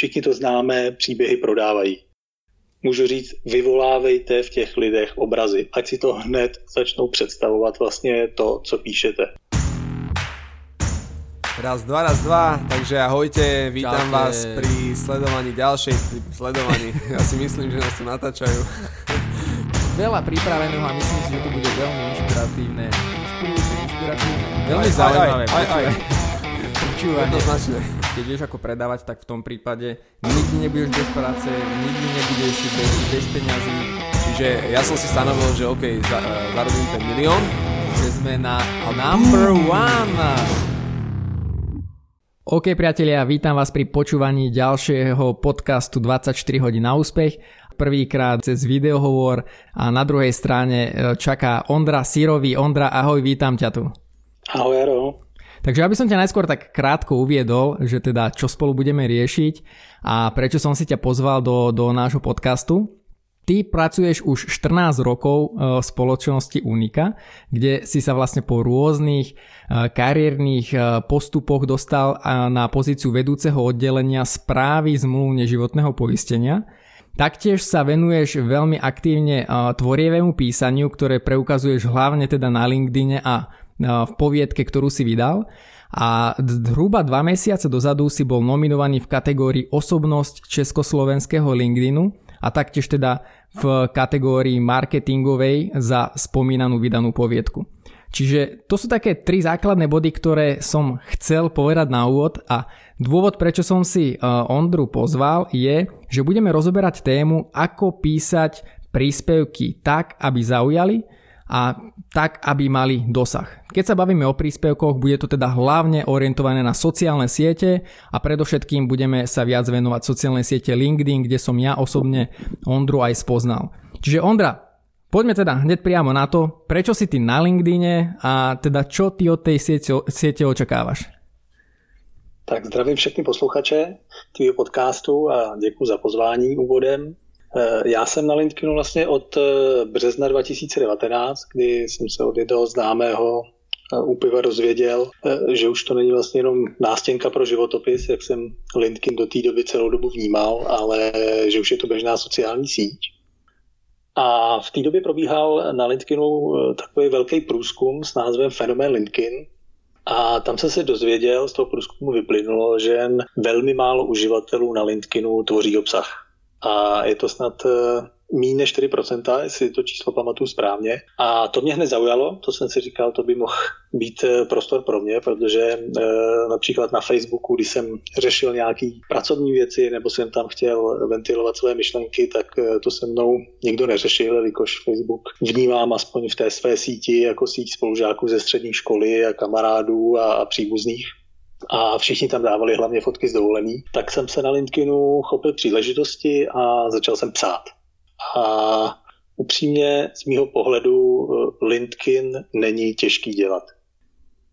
všichni to známe, příběhy prodávají. Můžu říct, vyvolávejte v těch lidech obrazy, ať si to hned začnou představovat vlastně to, co píšete. Raz, dva, raz, dva, takže ahojte, vítam Čaute. vás pri sledovaní ďalšej sledovaní. Ja si myslím, že nás tu natáčajú. Veľa pripraveného a myslím si, že to bude veľmi inšpiratívne. Inšpirujúce, inšpiratívne. Veľmi zaujímavé. Aj, aj, aj. Počúvanie. Jednoznačne. Keď vieš ako predávať, tak v tom prípade nikdy nebudeš bez práce, nikdy nebudeš bez, bez peňazí. Čiže ja som si stanovil, že OK, za, uh, zarobím ten milión. Že sme na number one OK priatelia, vítam vás pri počúvaní ďalšieho podcastu 24 hodín na úspech. Prvýkrát cez videohovor a na druhej strane e, čaká Ondra Sirový. Ondra, ahoj, vítam ťa tu. Ahoj, Jaro. Takže aby som ťa najskôr tak krátko uviedol, že teda čo spolu budeme riešiť a prečo som si ťa pozval do, do nášho podcastu. Ty pracuješ už 14 rokov e, v spoločnosti Unika, kde si sa vlastne po rôznych e, kariérnych e, postupoch dostal na pozíciu vedúceho oddelenia správy zmluv neživotného poistenia. Taktiež sa venuješ veľmi aktívne tvorievému písaniu, ktoré preukazuješ hlavne teda na LinkedIne a v poviedke, ktorú si vydal. A zhruba dva mesiace dozadu si bol nominovaný v kategórii Osobnosť československého LinkedInu a taktiež teda v kategórii marketingovej za spomínanú vydanú poviedku. Čiže to sú také tri základné body, ktoré som chcel povedať na úvod a dôvod, prečo som si e, Ondru pozval je, že budeme rozoberať tému, ako písať príspevky tak, aby zaujali, a tak, aby mali dosah. Keď sa bavíme o príspevkoch, bude to teda hlavne orientované na sociálne siete a predovšetkým budeme sa viac venovať sociálnej siete LinkedIn, kde som ja osobne Ondru aj spoznal. Čiže Ondra, poďme teda hneď priamo na to, prečo si ty na LinkedIne a teda čo ty od tej siete, siete očakávaš? Tak zdravím všechny posluchače tvýho podcastu a děkuji za pozvání úvodem. Eh, já jsem na LinkedInu vlastně od eh, března 2019, kdy jsem se od jednoho známého úpiva eh, dozvěděl, že už to není vlastně jenom nástěnka pro životopis, jak jsem LinkedIn do té doby celou dobu vnímal, ale že už je to běžná sociální síť. A v té době probíhal na LinkedInu takový velký průzkum s názvem Fenomén LinkedIn, a tam jsem se dozvěděl, z toho průzkumu vyplynulo, že jen velmi málo uživatelů na LinkedInu tvoří obsah a je to snad eh, méně než 4%, jestli to číslo pamatuju správně. A to mě hned zaujalo, to jsem si říkal, to by mohl být eh, prostor pro mě, protože e, například na Facebooku, když jsem řešil nějaké pracovní věci nebo jsem tam chtěl ventilovat své myšlenky, tak to se mnou nikdo neřešil, jelikož Facebook vnímám aspoň v té své síti jako síť spolužáků ze střední školy a kamarádů a příbuzných a všichni tam dávali hlavně fotky z dovolení, tak jsem se na LinkedInu chopil příležitosti a začal jsem psát. A upřímně z mýho pohledu eh, LinkedIn není těžký dělat.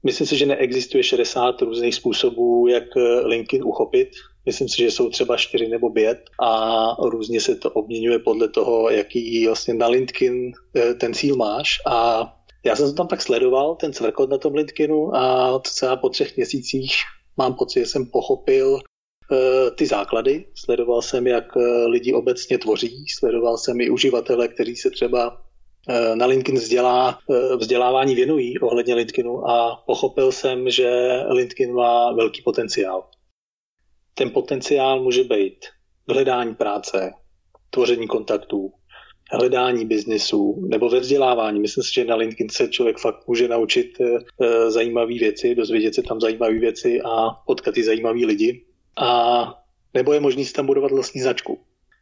Myslím si, že neexistuje 60 různých způsobů, jak eh, LinkedIn uchopit. Myslím si, že jsou třeba 4 nebo 5 a různě se to obměňuje podle toho, jaký vlastně na LinkedIn eh, ten cíl máš a já jsem to tam tak sledoval, ten cvrkot na tom LinkedInu a třeba po třech měsících mám pocit, že jsem pochopil uh, ty základy. Sledoval jsem, jak uh, lidi obecně tvoří, sledoval jsem i uživatele, kteří se třeba uh, na LinkedIn vzdělá, vzdělávání věnují ohledně LinkedInu a pochopil jsem, že LinkedIn má velký potenciál. Ten potenciál může být v hledání práce, tvoření kontaktů, hledání biznesu nebo ve vzdělávání. Myslím si, že na LinkedIn se člověk fakt může naučit e, zajímavé věci, dozvědět se tam zajímavé věci a potkat i zajímavé lidi. A nebo je možný si tam budovat vlastní značku.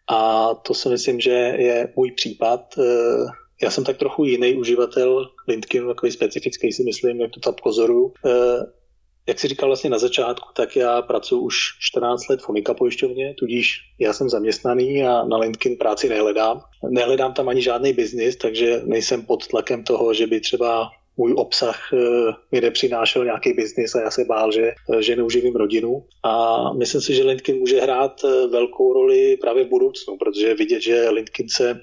A to si myslím, že je můj případ. E, já jsem tak trochu jiný uživatel LinkedInu, takový specifický si myslím, jak to tam pozoruju. Jak si říkal vlastně na začátku, tak já pracuji už 14 let v Unika pojišťovně, tudíž já jsem zaměstnaný a na LinkedIn práci nehledám. Nehledám tam ani žádný biznis, takže nejsem pod tlakem toho, že by třeba můj obsah eh, mi nepřinášel nějaký biznis a já se bál, že, eh, že neuživím rodinu. A myslím si, že LinkedIn může hrát eh, velkou roli právě v budoucnu, protože vidět, že LinkedIn se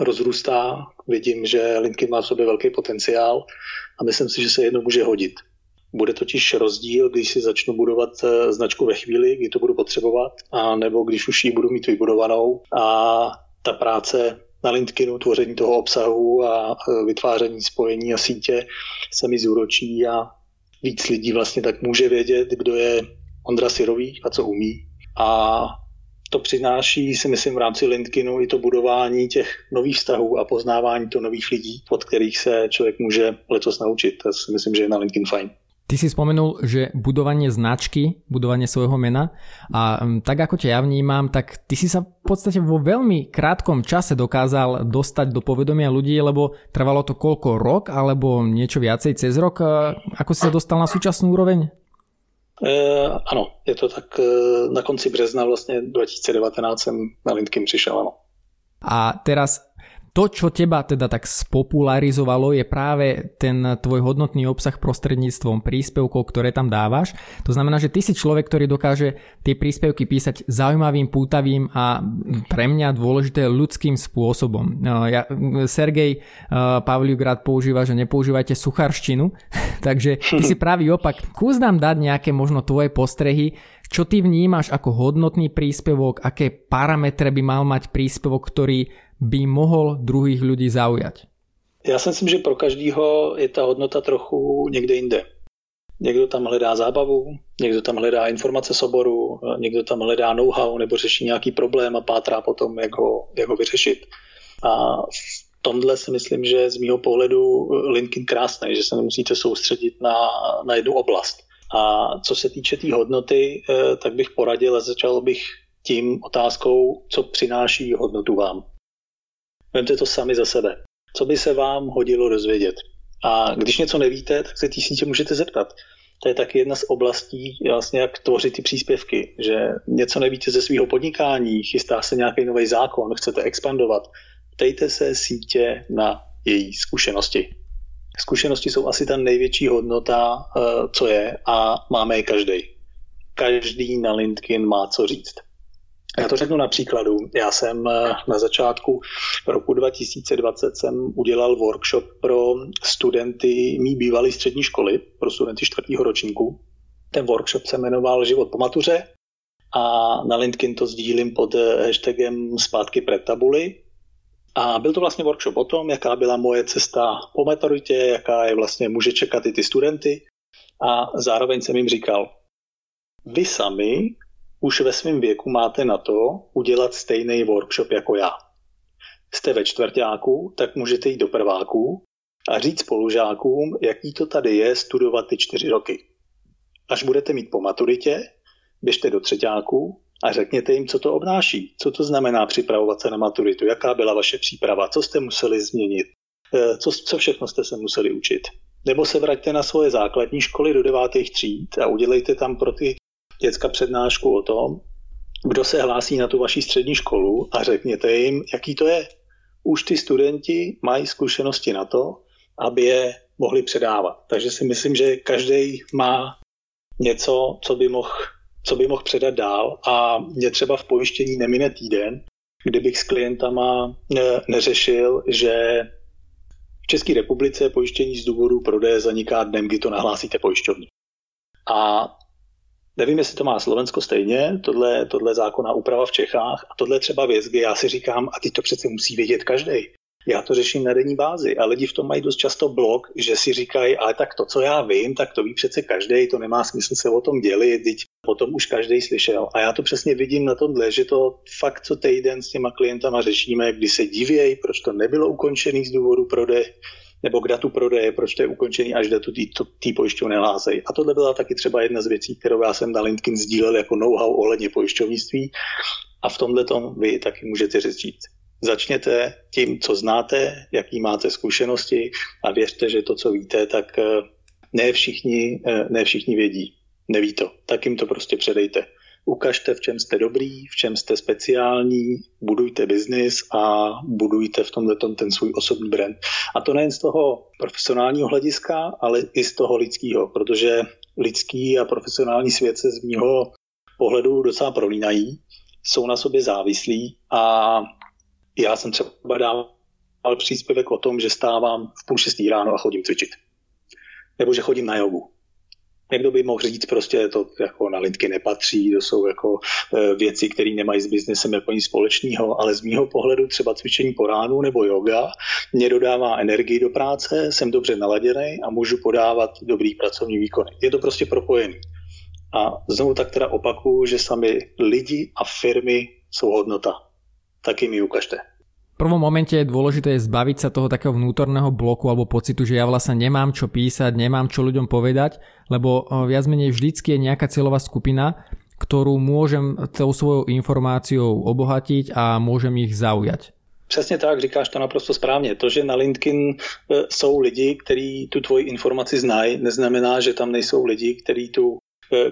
rozrůstá, vidím, že LinkedIn má v sobě velký potenciál a myslím si, že se jednou může hodit. Bude totiž rozdíl, když si začnu budovat eh, značku ve chvíli, kdy to budu potřebovat, a nebo když už ji budu mít vybudovanou a ta práce na LinkedInu, tvoření toho obsahu a eh, vytváření spojení a sítě se mi zúročí a víc lidí vlastně tak může vědět, kdo je Ondra Sirový a co umí. A to přináší si myslím v rámci LinkedInu i to budování těch nových vztahů a poznávání to nových lidí, od kterých se člověk může letos naučit. To si myslím, že je na LinkedIn fajn. Ty si spomenul, že budovanie značky, budovanie svojho mena a mm, tak ako ťa ja vnímam, tak ty si sa v podstate vo veľmi krátkom čase dokázal dostať do povedomia ľudí, lebo trvalo to koľko rok alebo niečo viacej cez rok. Ako si sa dostal na súčasnú úroveň? E, ano, je to tak e, na konci března vlastně 2019 jsem na LinkedIn přišel, ano. A teraz to, čo teba teda tak spopularizovalo, je práve ten tvoj hodnotný obsah prostredníctvom príspevkov, ktoré tam dávaš. To znamená, že ty si človek, ktorý dokáže tie príspevky písať zaujímavým, pútavým a pre mňa dôležité ľudským spôsobom. No, ja, Sergej Pavliuk rád používa, že nepoužívajte sucharštinu, takže ty si pravý opak. Kús nám dať nejaké možno tvoje postrehy, čo ty vnímaš ako hodnotný príspevok, aké parametre by mal mať príspevok, ktorý by mohl druhých lidí zaujať? Já si myslím, že pro každého je ta hodnota trochu někde jinde. Někdo tam hledá zábavu, někdo tam hledá informace z oboru, někdo tam hledá know-how nebo řeší nějaký problém a pátrá potom, jak ho, jak ho vyřešit. A v tomhle si myslím, že z mého pohledu LinkedIn krásný, že se nemusíte soustředit na, na jednu oblast. A co se týče té tý hodnoty, eh, tak bych poradil a začal bych tím otázkou, co přináší hodnotu vám. Vemte to sami za sebe. Co by se vám hodilo dozvědět? A když něco nevíte, tak se té sítě můžete zeptat. To je taky jedna z oblastí, vlastně jak tvořit ty příspěvky, že něco nevíte ze svého podnikání, chystá se nějaký nový zákon, chcete expandovat. Ptejte se sítě na její zkušenosti. Zkušenosti jsou asi ta největší hodnota, eh, co je a máme je každý. Každý na LinkedIn má co říct. Já to řeknu na příkladu. Já jsem eh, na začátku roku 2020 jsem udělal workshop pro studenty mý bývalé střední školy, pro studenty čtvrtého ročníku. Ten workshop se jmenoval Život po matuře a na LinkedIn to sdílím pod eh, hashtagem zpátky před tabuli. A byl to vlastně workshop o tom, jaká byla moje cesta po maturitě, jaká je vlastně může čekat i ty studenty. A zároveň jsem jim říkal, vy sami už ve svém věku máte na to udělat stejný workshop jako já. Jste ve čtvrtáku, tak můžete jít do prváku a říct spolužákům, jaký to tady je studovat ty čtyři roky. Až budete mít po maturitě, běžte do třetíku a řekněte jim, co to obnáší, co to znamená připravovat se na maturitu, jaká byla vaše příprava, co jste museli změnit, eh, co, co všechno jste se museli učit. Nebo se vraťte na svoje základní školy do devátých tříd a udělejte tam pro ty děcka přednášku o tom, kdo se hlásí na tu vaši střední školu a řekněte jim, jaký to je. Už ty studenti mají zkušenosti na to, aby je mohli předávat. Takže si myslím, že každý má něco, co by mohl co by mohl předat dál a mě třeba v pojištění nemine týden, kdybych s klientama neřešil, že v České republice pojištění z důvodu prodeje zaniká dnem, kdy to nahlásíte pojišťovně. A Nevím, jestli to má Slovensko stejně, tohle, tohle zákonná úprava v Čechách a tohle třeba věc, kdy já si říkám, a ty to přece musí vědět každý. Já to řeším na denní bázi a lidi v tom mají dost často blok, že si říkají, ale tak to, co já vím, tak to ví přece každý, to nemá smysl se o tom dělit, teď potom už každý slyšel. A já to přesně vidím na tomhle, že to fakt co týden s těma klientama řešíme, kdy se divějí, proč to nebylo ukončený z důvodu prodeje nebo k datu prodeje, proč to je ukončený až datu té pojišťovny hlásejí. A tohle byla taky třeba jedna z věcí, kterou já jsem na LinkedIn sdílel jako know-how ohledně pojišťovnictví a v tomhle tom vy taky můžete říct. Začněte tím, co znáte, jaký máte zkušenosti a věřte, že to, co víte, tak eh, ne všichni, eh, ne všichni vědí. Neví to. Tak jim to prostě předejte ukažte, v čem jste dobrý, v čem jste speciální, budujte biznis a budujte v tomhle ten svůj osobní brand. A to nejen z toho profesionálního hlediska, ale i z toho lidského, protože lidský a profesionální svět se z mého pohledu docela prolínají, jsou na sobě závislí a já jsem třeba dával příspěvek o tom, že stávám v půl šestý ráno a chodím cvičit. Nebo že chodím na jogu Někdo by mohl říct prostě, to jako na lidky nepatří, to jsou jako e, věci, které nemají s biznesem jako nic společného, ale z mýho pohledu třeba cvičení po ránu nebo yoga mě dodává energii do práce, jsem dobře naladěný a můžu podávat dobrý pracovní výkony. Je to prostě propojený. A znovu tak teda opakuju, že sami lidi a firmy jsou hodnota. Taky mi ukažte prvom momente je dôležité zbaviť sa toho takého vnútorného bloku alebo pocitu, že ja vlastne nemám čo písať, nemám čo ľuďom povedať, lebo eh, viac menej vždycky je nejaká cieľová skupina, ktorú môžem tou svojou informáciou obohatiť a môžem ich zaujať. Přesně tak, říkáš to naprosto správně. To, že na LinkedIn eh, jsou lidi, kteří tu tvoji informaci znají, neznamená, že tam nejsou lidi, kteří tu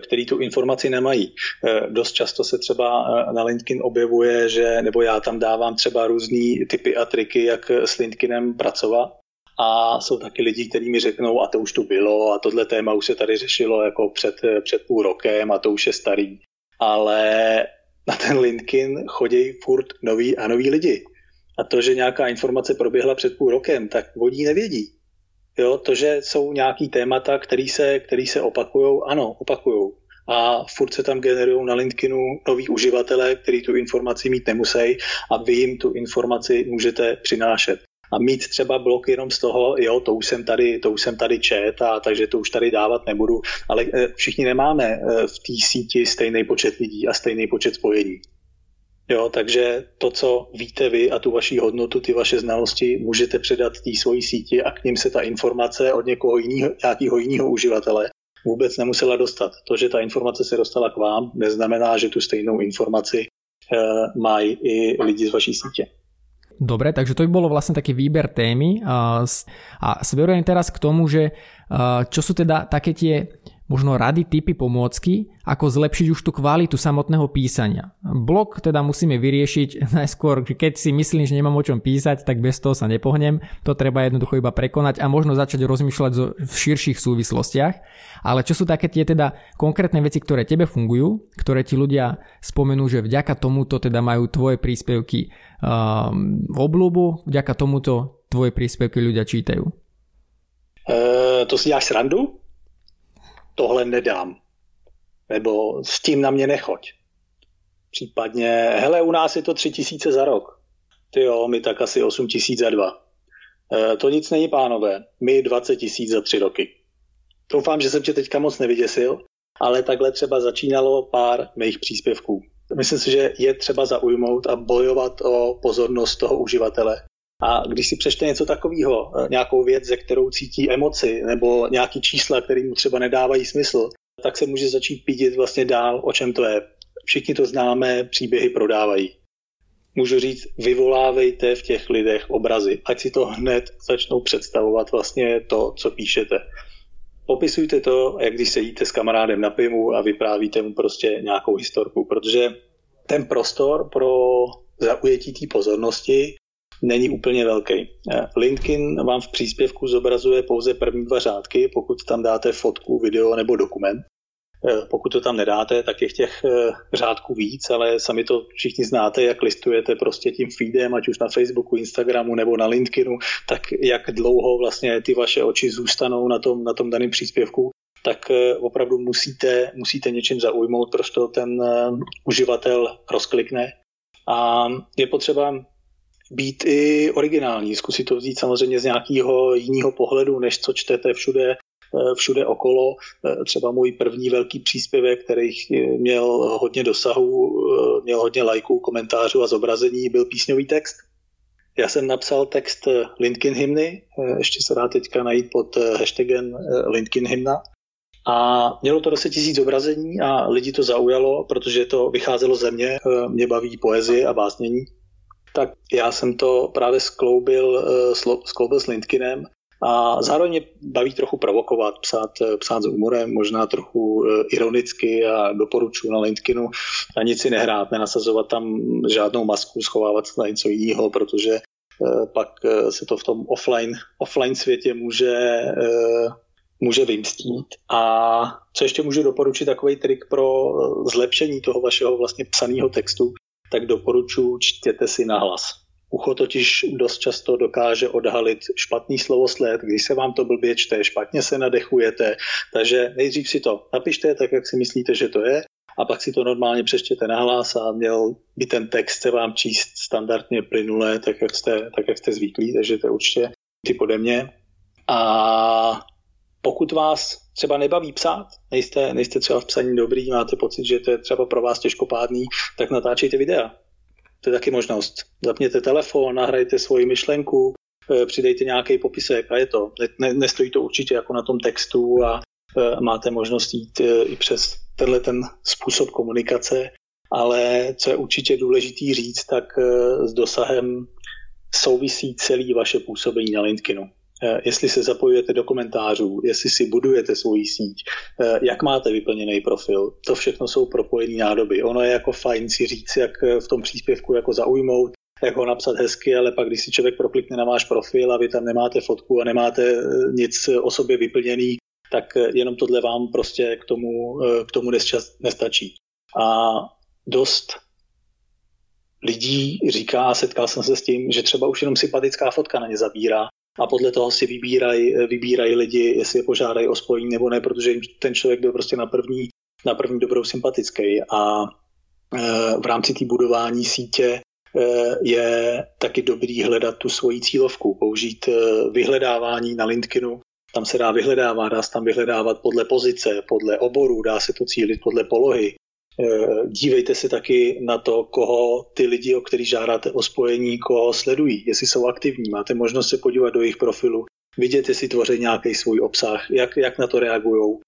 který tu informaci nemají. Eh, dost často se třeba eh, na LinkedIn objevuje, že, nebo já tam dávám třeba různé typy a triky, jak s LinkedInem pracovat. A jsou taky lidi, kteří mi řeknou, a to už tu bylo, a tohle téma už se tady řešilo jako před, před půl rokem, a to už je starý. Ale na ten LinkedIn chodí furt noví a noví lidi. A to, že nějaká informace proběhla před půl rokem, tak oni nevědí. Jo, to, že jsou nějaký témata, který se, který se opakují, ano, opakují. A furt se tam generují na LinkedInu noví uživatelé, kteří tu informaci mít nemusí a vy jim tu informaci můžete přinášet. A mít třeba blok jenom z toho, jo, to už jsem tady, to už jsem tady čet, a takže to už tady dávat nebudu, ale eh, všichni nemáme eh, v té síti stejný počet lidí a stejný počet spojení. Jo, takže to, co víte vy a tu vaši hodnotu, ty vaše znalosti, můžete předat té svojí síti a k ním se ta informace od někoho jiného, nějakého jiného uživatele vůbec nemusela dostat. To, že ta informace se dostala k vám, neznamená, že tu stejnou informaci e, mají i lidi z vaší sítě. Dobre, takže to by bolo vlastne taký výber témy a, a smerujem teraz k tomu, že čo sú teda také tie možno rady, typy, pomôcky, ako zlepšiť už tú kvalitu samotného písania. Blog teda musíme vyriešiť najskôr, keď si myslím, že nemám o čom písať, tak bez toho sa nepohnem. To treba jednoducho iba prekonať a možno začať rozmýšľať v širších súvislostiach. Ale čo sú také tie teda konkrétne veci, ktoré tebe fungujú, ktoré ti ľudia spomenú, že vďaka tomuto teda majú tvoje príspevky um, v oblúbu, vďaka tomuto tvoje príspevky ľudia čítajú? Uh, to si děláš srandu? Tohle nedám. Nebo s tím na mě nechoď. Případně, hele, u nás je to tři tisíce za rok. Ty jo, my tak asi osm tisíc za dva. E, to nic není, pánové. My 20 tisíc za tři roky. Doufám, že jsem tě teďka moc nevyděsil, ale takhle třeba začínalo pár mých příspěvků. Myslím si, že je třeba zaujmout a bojovat o pozornost toho uživatele a když si přečte něco takového, eh, nějakou věc, ze kterou cítí emoci, nebo nějaký čísla, které mu třeba nedávají smysl, tak se může začít pídit vlastně dál, o čem to je. Všichni to známe, příběhy prodávají. Můžu říct, vyvolávejte v těch lidech obrazy, ať si to hned začnou představovat vlastně to, co píšete. Popisujte to, jak když sedíte s kamarádem na pivu a vyprávíte mu prostě nějakou historku, protože ten prostor pro zaujetí té pozornosti není úplně velký. Eh, LinkedIn vám v příspěvku zobrazuje pouze první dva řádky, pokud tam dáte fotku, video nebo dokument. Eh, pokud to tam nedáte, tak je těch eh, řádků víc, ale sami to všichni znáte, jak listujete prostě tím feedem, ať už na Facebooku, Instagramu nebo na LinkedInu, tak jak dlouho vlastně ty vaše oči zůstanou na tom, na tom daném příspěvku, tak opravdu musíte, musíte něčím zaujmout, proč to ten uživatel rozklikne. A je potřeba být i originální, zkusit to vzít samozřejmě z nějakého jiného pohledu, než co čtete všude, eh, všude okolo. Eh, třeba můj první velký příspěvek, který měl hodně dosahu, eh, měl hodně lajků, komentářů a zobrazení, byl písňový text. Já jsem napsal text LinkedIn hymny, ještě se dá teďka najít pod hashtagem LinkedIn hymna. A mělo to 10 tisíc zobrazení a lidi to zaujalo, protože to vycházelo ze mě. Mě baví poezie a básnění tak já jsem to právě skloubil, eh, skloubil s Lindkinem a zároveň mě baví trochu provokovat, psát, eh, psát s humorem, možná trochu eh, ironicky a doporučuji na LinkedInu a nic si nehrát, nenasazovat tam žádnou masku, schovávat se na něco jiného, protože pak se to v tom offline, offline světě může, může vymstít. A co ještě můžu doporučit, takový trik pro zlepšení toho vašeho vlastně psaného textu, tak doporučuji čtěte si na hlas. Ucho totiž dost často dokáže odhalit špatný slovosled, když se vám to blbě čte, špatně se nadechujete, takže nejdřív si to napište tak, jak si myslíte, že to je, a pak si to normálně přečtěte nahlas a měl by ten text se vám číst standardně plynule, tak jak jste, tak jak jste zvyklí, takže to je určitě ty ode mě. A pokud vás třeba nebaví psát, nejste, nejste třeba v psaní dobrý, máte pocit, že to je třeba pro vás těžkopádný, tak natáčejte videa. To je taky možnost. Zapněte telefon, nahrajte svoji myšlenku, eh, přidejte nějaký popisek a je to. Ne, nestojí to určitě jako na tom textu a eh, máte možnost jít eh, i přes tenhle ten způsob komunikace, ale co je určitě důležitý říct, tak s dosahem souvisí celý vaše působení na LinkedInu. Eh, jestli se zapojujete do komentářů, jestli si budujete svoji síť, eh, jak máte vyplněný profil. To všechno jsou propojené nádoby. Ono je jako fajn si říct, jak eh, v tom příspěvku jako zaujmout, jak ho napsat hezky, ale pak, když si člověk proklikne na váš profil a vy tam nemáte fotku a nemáte nic o sobě vyplněný, tak jenom tohle vám prostě k tomu, k tomu nestačí. A dost lidí říká, setkal jsem se s tím, že třeba už jenom sympatická fotka na ně zabírá a podle toho si vybírají vybíraj lidi, jestli je požádají o spojení nebo ne, protože ten člověk byl prostě na první, na první dobrou sympatický. A e, v rámci té budování sítě e, je taky dobrý hledat tu svoji cílovku, použít e, vyhledávání na LinkedInu, tam se dá vyhledávat, dá se tam vyhledávat podle pozice, podle oboru, dá se to cílit podle polohy, Eh, dívejte se taky na to, koho ty lidi, o kterých žádáte o spojení, koho sledují, jestli jsou aktivní. Máte možnost se podívat do jejich profilu, vidět, jestli tvoří nějaký svůj obsah, jak, jak na to reagují.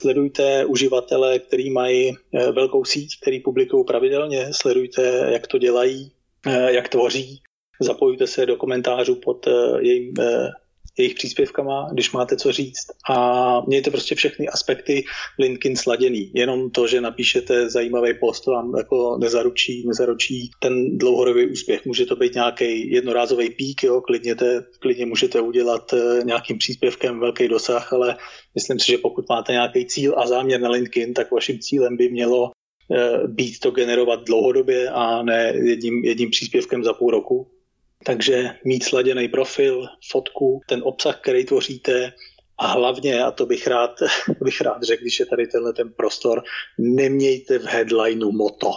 Sledujte uživatele, který mají eh, velkou síť, který publikují pravidelně, sledujte, jak to dělají, eh, jak tvoří, zapojujte se do komentářů pod jejím jejich příspěvkama, když máte co říct a mějte prostě všechny aspekty LinkedIn sladěný. Jenom to, že napíšete zajímavý post, vám jako nezaručí, nezaručí ten dlouhodobý úspěch. Může to být nějaký jednorázový pík, jo, klidně, te, klidně můžete udělat eh, nějakým příspěvkem velký dosah, ale myslím si, že pokud máte nějaký cíl a záměr na LinkedIn, tak vaším cílem by mělo eh, být to generovat dlouhodobě a ne jedním, jedním příspěvkem za půl roku. Takže mít sladěný profil, fotku, ten obsah, který tvoříte a hlavně, a to bych rád, bych rád řekl, když je tady tenhle ten prostor, nemějte v headlineu moto.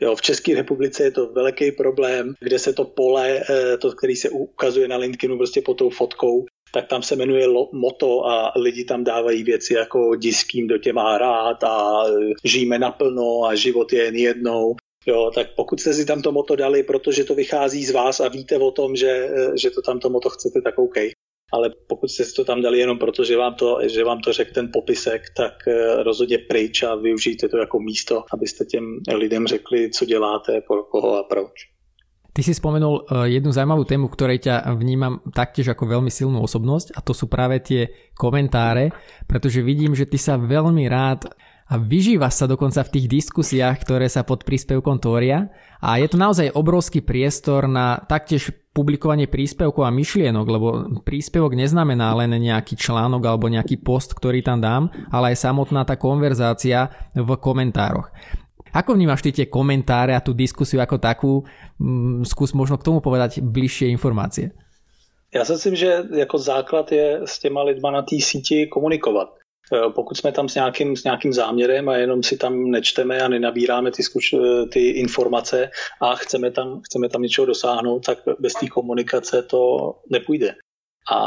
Jo, v České republice je to velký problém, kde se to pole, eh, to, který se ukazuje na LinkedInu prostě pod tou fotkou, tak tam se jmenuje moto a lidi tam dávají věci jako diským do tě má rád a žijeme naplno a život je jen jednou. Jo, tak pokud jste si tam to moto dali, protože to vychází z vás a víte o tom, že, že to tam to moto chcete, tak OK. Ale pokud jste si to tam dali jenom proto, že vám to, že vám to řekl ten popisek, tak eh, rozhodně pryč a využijte to jako místo, abyste těm lidem řekli, co děláte, pro koho a proč. Ty si spomenul eh, jednu zaujímavú tému, ktorej ťa vnímam taktiež ako veľmi silnú osobnosť a to sú práve tie komentáre, pretože vidím, že ty sa veľmi rád a vyžíva sa dokonca v tých diskusiách, ktoré sa pod príspevkom tvoria a je to naozaj obrovský priestor na taktiež publikovanie príspevkov a myšlienok, lebo príspevok neznamená len nejaký článok alebo nejaký post, ktorý tam dám, ale aj samotná tá konverzácia v komentároch. Ako vnímaš ty tie komentáre a tú diskusiu ako takú? Mm, skús možno k tomu povedať bližšie informácie. Já si myslím, že jako základ je s těma lidma na té síti komunikovat. Eh, pokud jsme tam s nějakým, s nějakým záměrem a jenom si tam nečteme a nenabíráme ty, zkuš, eh, ty informace a chceme tam, chceme tam něčeho dosáhnout, tak bez té komunikace to nepůjde. A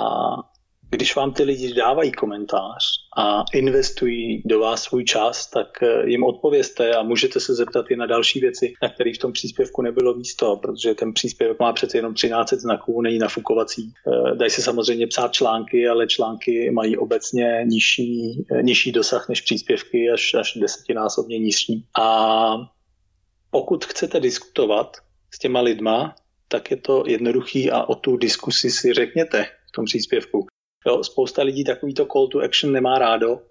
když vám ty lidi dávají komentář a investují do vás svůj čas, tak eh, jim odpověste a můžete se zeptat i na další věci, na kterých v tom příspěvku nebylo místo, protože ten příspěvek má přece jenom 13 znaků, není nafukovací. Eh, dají se samozřejmě psát články, ale články mají obecně nižší, eh, nižší dosah než příspěvky, až, až desetinásobně nižší. A pokud chcete diskutovat s těma lidma, tak je to jednoduchý a o tu diskusi si řekněte v tom příspěvku. Jo, spousta lidí takovýto call to action nemá rádo,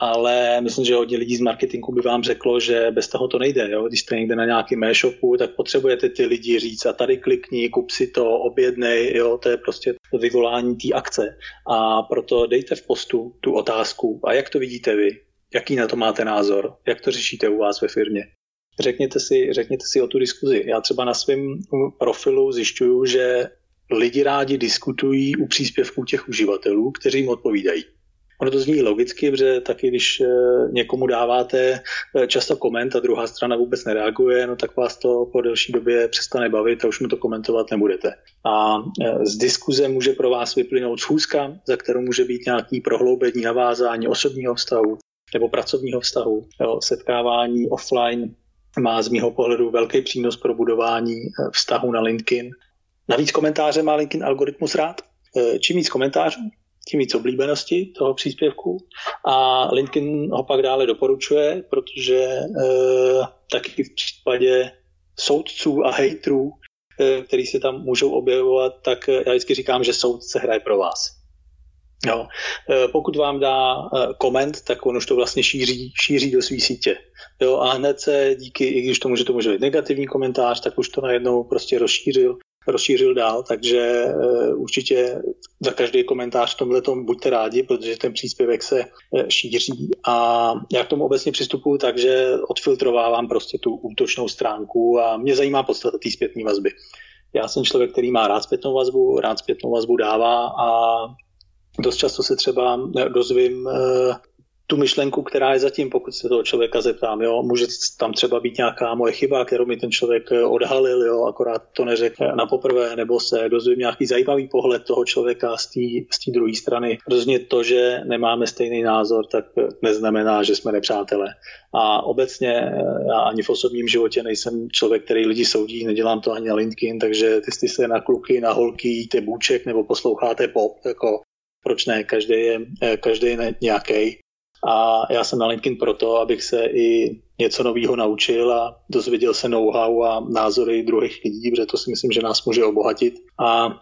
ale myslím, že hodně lidí z marketingu by vám řeklo, že bez toho to nejde. Jo? Když jste někde na nějakém e-shopu, tak potřebujete ty lidi říct a tady klikni, kup si to, objednej, jo? to je prostě vyvolání té akce. A proto dejte v postu tu otázku. A jak to vidíte vy? Jaký na to máte názor? Jak to řešíte u vás ve firmě? řekněte si, řekněte si o tu diskuzi. Já třeba na svém profilu zjišťuju, že lidi rádi diskutují u příspěvků těch uživatelů, kteří jim odpovídají. Ono to zní logicky, protože taky když eh, někomu dáváte eh, často koment a druhá strana vůbec nereaguje, no tak vás to po delší době přestane bavit a už mu to komentovat nebudete. A eh, z diskuze může pro vás vyplynout schůzka, za kterou může být nějaký prohloubení, navázání osobního vztahu nebo pracovního vztahu. Jo, setkávání offline má z mého pohledu velký přínos pro budování vztahu na LinkedIn. Navíc komentáře má LinkedIn algoritmus rád. Čím víc komentářů, tím víc oblíbenosti toho příspěvku a LinkedIn ho pak dále doporučuje, protože e, taky v případě soudců a hejtrů, e, který se tam můžou objevovat, tak já vždycky říkám, že soudce hraje pro vás. Jo. E, pokud vám dá e, koment, tak on už to vlastně šíří, šíří do své sítě. Jo, a hned se díky, i když to může, to může být negativní komentář, tak už to najednou prostě rozšířil rozšířil dál, takže uh, určitě za každý komentář v tomhle tom buďte rádi, protože ten příspěvek se uh, šíří a já k tomu obecně přistupuji tak, že odfiltrovávám prostě tu útočnou stránku a mě zajímá podstata té zpětné vazby. Já jsem člověk, který má rád zpětnou vazbu, rád zpětnou vazbu dává a dost často se třeba dozvím uh, tu myšlenku, která je zatím, pokud se toho člověka zeptám. Jo. Může tam třeba být nějaká moje chyba, kterou mi ten člověk eh, odhalil, jo, akorát to neřekl na poprvé, nebo se dozvím nějaký zajímavý pohled toho člověka z té druhé strany. Rozhodně to, že nemáme stejný názor, tak neznamená, že jsme nepřátelé. A obecně eh, já ani v osobním životě nejsem člověk, který lidi soudí, nedělám to ani na LinkedIn, takže ty jste na kluky, na holky jíte bůček nebo posloucháte pop, jako proč ne, každý je, eh, každý je nějaký. A já jsem na LinkedIn proto, abych se i něco nového naučil a dozvěděl se know-how a názory druhých lidí, protože to si myslím, že nás může obohatit. A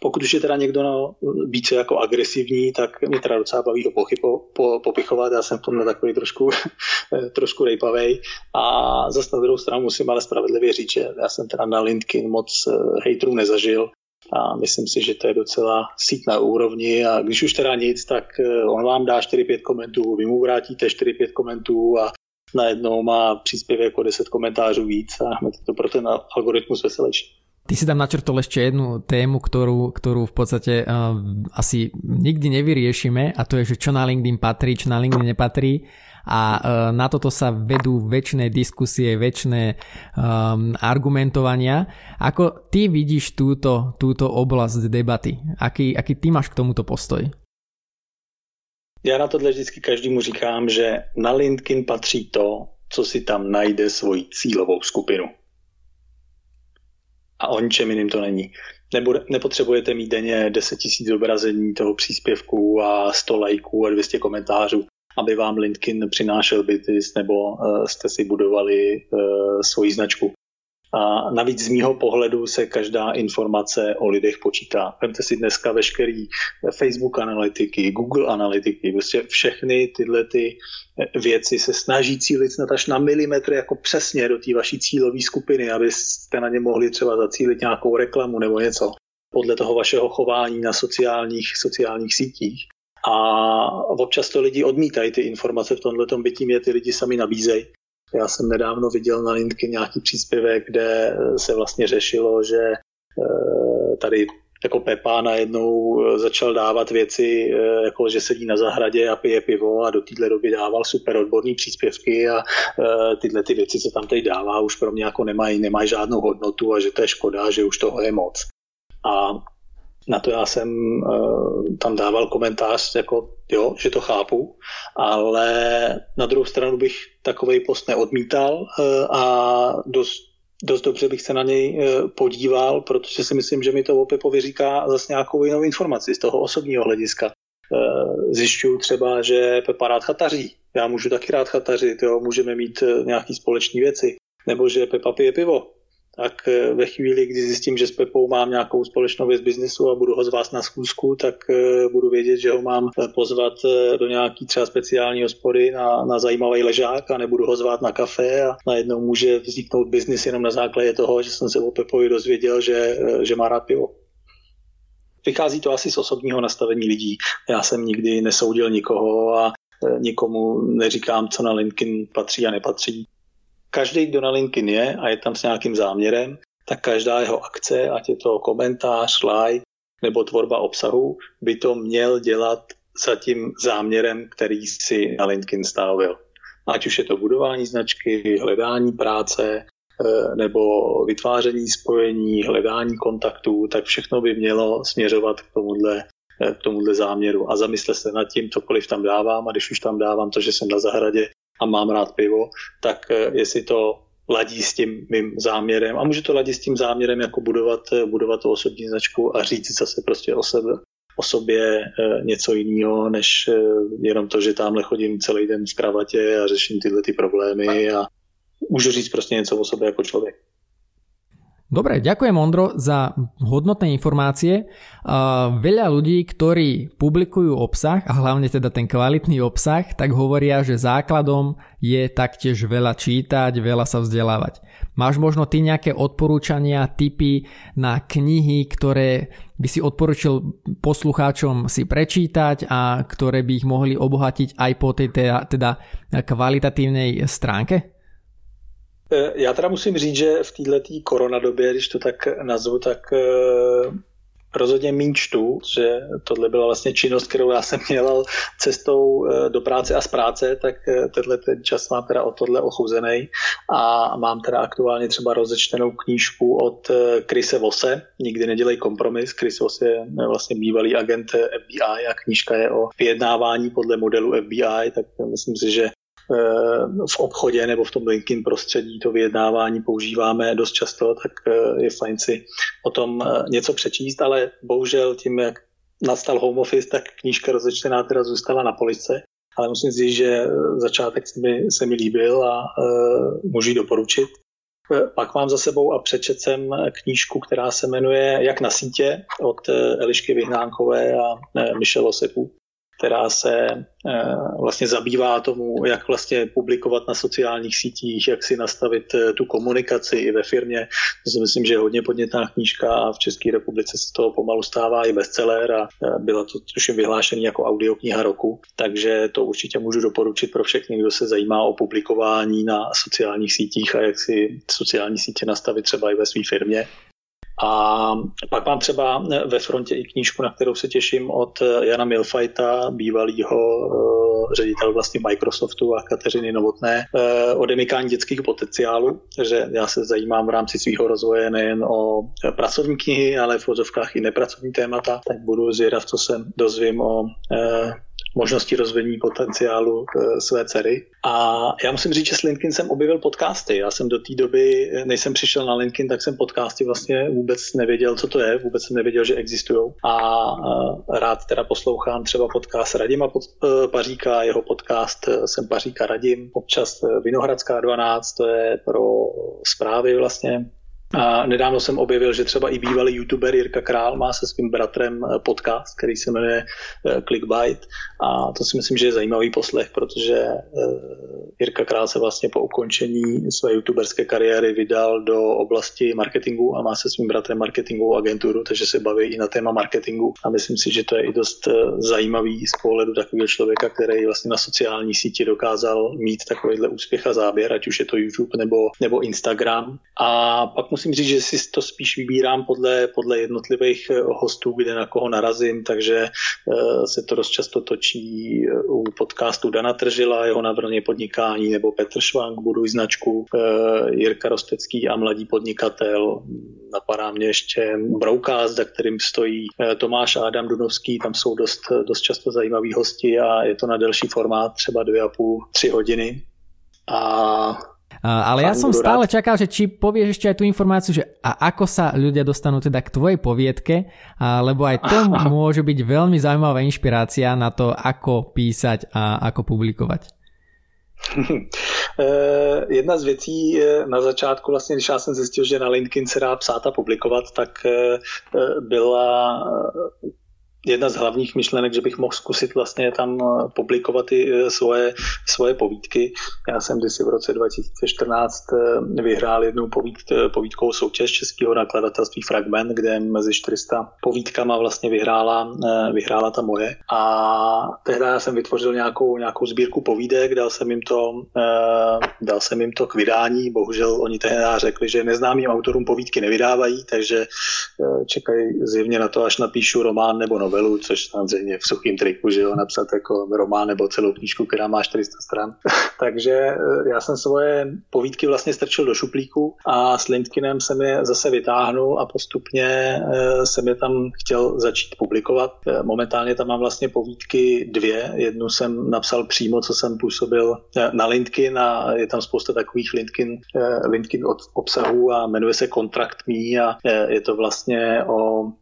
pokud už je teda někdo no, více jako agresivní, tak mě teda docela baví ho pochypo, po, popichovat. Já jsem v tomhle takový trošku, trošku rejpavej. A zase na druhou stranu musím ale spravedlivě říct, že já jsem teda na LinkedIn moc eh, hejtrů nezažil a myslím si, že to je docela síť na úrovni a když už teda nic, tak eh, on vám dá 4-5 komentů, vy mu vrátíte 4-5 komentů a najednou má příspěvek o 10 komentářů víc a to pro ten algoritmus veselejší. Ty si tam načrtol ešte jednu tému, ktorú, ktorú v podstate uh, asi nikdy nevyriešime a to je, že čo na LinkedIn patrí, čo na LinkedIn nepatrí a e, na toto sa vedú väčšie diskusie, väčšie um, argumentovania. Ako ty vidíš túto, túto oblasť debaty? Aký, aký ty máš k tomuto postoj? Já na tohle vždycky každému říkám, že na LinkedIn patří to, co si tam najde svoji cílovou skupinu. A o ničem jiným to není. Nebude, nepotřebujete mít denně 10 000 zobrazení toho příspěvku a 100 lajků a 200 komentářů aby vám LinkedIn přinášel bytis nebo uh, jste si budovali uh, svoji značku. A navíc z mýho pohledu se každá informace o lidech počítá. Vemte si dneska veškerý Facebook analytiky, Google analytiky, prostě všechny tyhle ty věci se snaží cílit snad až na milimetr jako přesně do té vaší cílové skupiny, abyste na ně mohli třeba zacílit nějakou reklamu nebo něco podle toho vašeho chování na sociálních, sociálních sítích. A občas to lidi odmítají ty informace v tomhle bytí, mě ty lidi sami nabízejí. Já jsem nedávno viděl na LinkedIn nějaký příspěvek, kde se vlastně řešilo, že eh, tady jako Pepa najednou začal dávat věci, eh, jako že sedí na zahradě a pije pivo a do téhle doby dával super odborný příspěvky a eh, tyhle ty věci, co tam teď dává, už pro mě jako nemají, nemají žádnou hodnotu a že to je škoda, že už toho je moc. A na to já jsem uh, tam dával komentář, jako jo, že to chápu, ale na druhou stranu bych takový post neodmítal uh, a dost, dost dobře bych se na něj uh, podíval, protože si myslím, že mi to o Pepovi říká zase nějakou jinou informaci z toho osobního hlediska. Zjišťuju třeba, že Pepa rád chataří. Já můžu taky rád chatařit, jo, můžeme mít nějaký společné věci. Nebo že Pepa pije pivo tak eh, ve chvíli, kdy zjistím, že s Pepou mám nějakou společnou věc biznisu a budu ho zvát na schůzku, tak eh, budu vědět, že ho mám eh, pozvat do nějaký třeba speciální hospody na, na zajímavý ležák a nebudu ho zvát na kafe a najednou může vzniknout biznis jenom na základě toho, že jsem se o Pepovi dozvěděl, že, že má rád pivo. Vychází to asi z osobního nastavení lidí. Já jsem nikdy nesoudil nikoho a nikomu neříkám, co na LinkedIn patří a nepatří každý, kdo na LinkedIn je a je tam s nějakým záměrem, tak každá jeho akce, ať je to komentář, like nebo tvorba obsahu, by to měl dělat za tím záměrem, který si na LinkedIn stanovil. Ať už je to budování značky, hledání práce, eh, nebo vytváření spojení, hledání kontaktů, tak všechno by mělo směřovat k tomuhle, eh, k tomuhle záměru. A zamysle se nad tím, cokoliv tam dávám, a když už tam dávám to, že jsem na zahradě a mám rád pivo, tak eh, jestli to ladí s tím mým záměrem a může to ladit s tím záměrem jako budovat, budovat tu osobní značku a říct zase prostě o sebe, o sobě eh, něco jiného, než eh, jenom to, že tamhle chodím celý den v kravatě a řeším tyhle ty problémy a můžu říct prostě něco o sobě jako člověk. Dobre, ďakujem Ondro za hodnotné informácie. veľa ľudí, ktorí publikujú obsah, a hlavne teda ten kvalitný obsah, tak hovoria, že základom je taktiež veľa čítať, veľa sa vzdelávať. Máš možno ty nejaké odporúčania, typy na knihy, ktoré by si odporučil poslucháčom si prečítať a ktoré by ich mohli obohatiť aj po tej teda, teda kvalitatívnej stránke? Eh, já teda musím říct, že v této koronadobě, když to tak nazvu, tak eh, rozhodně méně čtu, že tohle byla vlastně činnost, kterou já jsem měl cestou eh, do práce a z práce, tak tenhle ten čas mám teda o tohle ochuzený a mám teda aktuálně třeba rozečtenou knížku od Krise Vose, Nikdy nedělej kompromis. Chris Vose je vlastně bývalý agent FBI a knížka je o vyjednávání podle modelu FBI, tak myslím si, že v obchodě nebo v tom LinkedIn prostředí to vyjednávání používáme dost často, tak eh, je fajn si o tom eh, něco přečíst, ale bohužel tím, jak nastal home office, tak knížka rozečtená teda zůstala na police. Ale musím říct, že začátek se mi, se mi líbil a uh, můžu ji doporučit. Pak mám za sebou a přečet jsem knížku, která se jmenuje Jak na sítě od Elišky Vyhnánkové a Michelle Oseku která se eh, vlastně zabývá tomu, jak vlastně publikovat na sociálních sítích, jak si nastavit eh, tu komunikaci i ve firmě. To si myslím, že je hodně podnětná knížka a v České republice se toho pomalu stává i bestseller a eh, byla to tuším vyhlášený jako audiokniha roku, takže to určitě můžu doporučit pro všechny, kdo se zajímá o publikování na sociálních sítích a jak si sociální sítě nastavit třeba i ve své firmě. A pak mám třeba ve frontě i knížku, na kterou se těším od Jana Milfajta, bývalého uh, ředitel vlastně Microsoftu a Kateřiny Novotné uh, o demykání dětských potenciálů. Takže já se zajímám v rámci svého rozvoje nejen o pracovní knihy, ale v vozovkách i nepracovní témata, tak budu zvědav, co se dozvím o uh, možnosti rozvíjení potenciálu eh, své dcery. A já musím říct, že s LinkedIn jsem objevil podcasty. Já jsem do té doby, než jsem přišel na LinkedIn, tak jsem podcasty vlastně vůbec nevěděl, co to je, vůbec jsem nevěděl, že existují. A eh, rád teda poslouchám třeba podcast Radima eh, Paříka, jeho podcast jsem Paříka Radim, občas Vinohradská 12, to je pro zprávy vlastně a nedávno jsem objevil, že třeba i bývalý youtuber Jirka Král má se svým bratrem eh, podcast, který se jmenuje eh, Clickbait a to si myslím, že je zajímavý poslech, protože eh, Jirka Král se vlastně po ukončení své youtuberské kariéry vydal do oblasti marketingu a má se svým bratrem marketingovou agenturu, takže se baví i na téma marketingu a myslím si, že to je i dost zajímavý z pohledu takového člověka, který vlastně na sociální síti dokázal mít takovýhle úspěch a záběr, ať už je to YouTube nebo, nebo Instagram. A pak musím musím říct, že si to spíš vybírám podle, podle jednotlivých eh, hostů, kde na koho narazím, takže eh, se to dost často točí eh, u podcastu Dana Tržila, jeho navrhně podnikání, nebo Petr Švank, Buduj značku, Jirka Rostecký a Mladý podnikatel. Napadá mě ještě Broukaz, za kterým stojí Tomáš a Adam Dunovský, tam jsou dost, dost často zajímaví hosti a je to na delší formát, třeba dvě a půl, tři hodiny. A ale ja som stále čakal, že či povieš ešte aj tú informáciu, že a ako sa ľudia dostanú teda k tvojej poviedke, lebo aj to môže byť veľmi zaujímavá inšpirácia na to, ako písať a ako publikovať. Eh, jedna z věcí eh, na začátku, vlastně, když já jsem zjistil, že na LinkedIn se dá psát a publikovat, tak eh, byla jedna z hlavních myšlenek, že bych mohl zkusit vlastně tam eh, publikovat i eh, svoje, svoje povídky. Já jsem kdysi v roce 2014 eh, vyhrál jednu povíd, povídkovou soutěž Českého nakladatelství Fragment, kde mezi 400 povídkama vlastně vyhrála, vyhrála ta moje. A tehdy já jsem vytvořil nějakou, nějakou sbírku povídek, dal jsem jim to, dal jsem jim to k vydání. Bohužel oni tehdy řekli, že neznámým autorům povídky nevydávají, takže čekají zjevně na to, až napíšu román nebo novelu novelu, což samozřejmě v suchým triku, že jo, napsat jako román nebo celou knížku, která má 400 stran. Takže eh, já jsem svoje povídky vlastně strčil do šuplíku a s Lindkinem jsem je zase vytáhnul a postupně eh, jsem je tam chtěl začít publikovat. Eh, momentálně tam mám vlastně povídky dvě. Jednu jsem napsal přímo, co jsem působil na Lindkin a je tam spousta takových Lindkin, Lindkin obsahů a jmenuje se Contract Me a je to vlastně o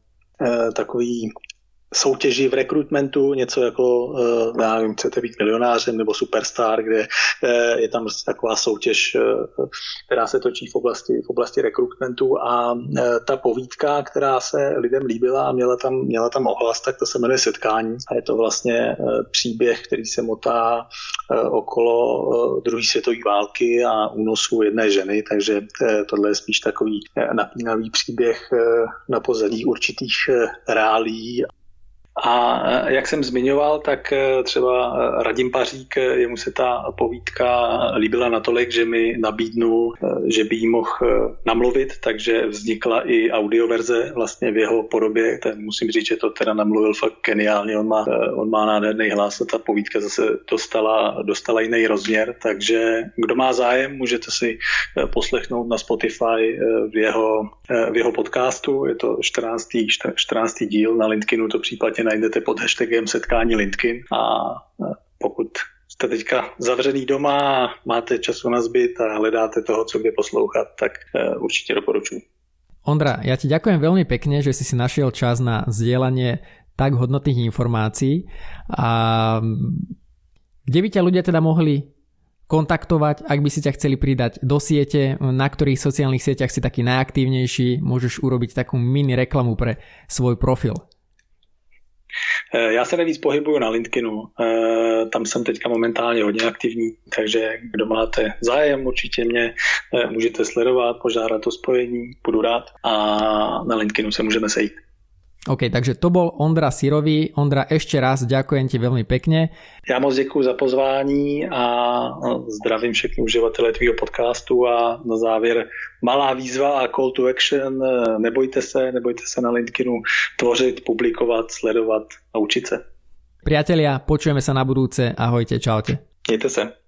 takový soutěži v rekrutmentu, něco jako, eh, já nevím, chcete být milionářem nebo superstar, kde eh, je tam prostě taková soutěž, eh, která se točí v oblasti, v oblasti rekrutmentu a ta povídka, která se lidem líbila a měla tam, měla tam ohlas, tak to se jmenuje Setkání a je to vlastně příběh, který se motá okolo druhé světové války a únosu jedné ženy, takže tohle je spíš takový napínavý příběh na pozadí určitých reálí a e, jak jsem zmiňoval, tak e, třeba e, Radim Pařík, jemu se ta povídka líbila natolik, že mi nabídnul, že by jí mohl namluvit, takže vznikla i audioverze vlastně v jeho podobě. Ten musím říct, že to teda namluvil fakt geniálně, on má, on má nádherný hlas a ta povídka zase dostala, dostala jiný rozměr, takže kdo má zájem, můžete si poslechnout na Spotify v jeho, v jeho podcastu, je to 14. 14. díl, na Lindkinu to případně najdete pod hashtagem setkání Lindkin a pokud jste teďka zavřený doma máte času na zbyt a hledáte toho, co kde poslouchat, tak e, určitě doporučuji. Ondra, ja ti ďakujem veľmi pekne, že si si našiel čas na zdieľanie tak hodnotných informácií. A kde by ťa ľudia teda mohli kontaktovať, ak by si ťa chceli pridať do siete, na ktorých sociálnych sieťach si taký najaktívnejší, môžeš urobiť takú mini reklamu pre svoj profil. Eh, já se nejvíc pohybuju na LinkedInu, eh, tam jsem teďka momentálně hodně aktivní, takže kdo máte zájem, určitě mě eh, můžete sledovat, požádat o spojení, budu rád a na LinkedInu se můžeme sejít. OK, takže to bol Ondra Sirový. Ondra, ešte raz ďakujem ti veľmi pekne. Já moc děkuji za pozvání a zdravím všechny uživatele tvýho podcastu a na závěr malá výzva a call to action. Nebojte se, nebojte se na LinkedInu tvořit, publikovat, sledovat a učit se. Priatelia, počujeme sa na budúce. Ahojte, čaute. Mějte se.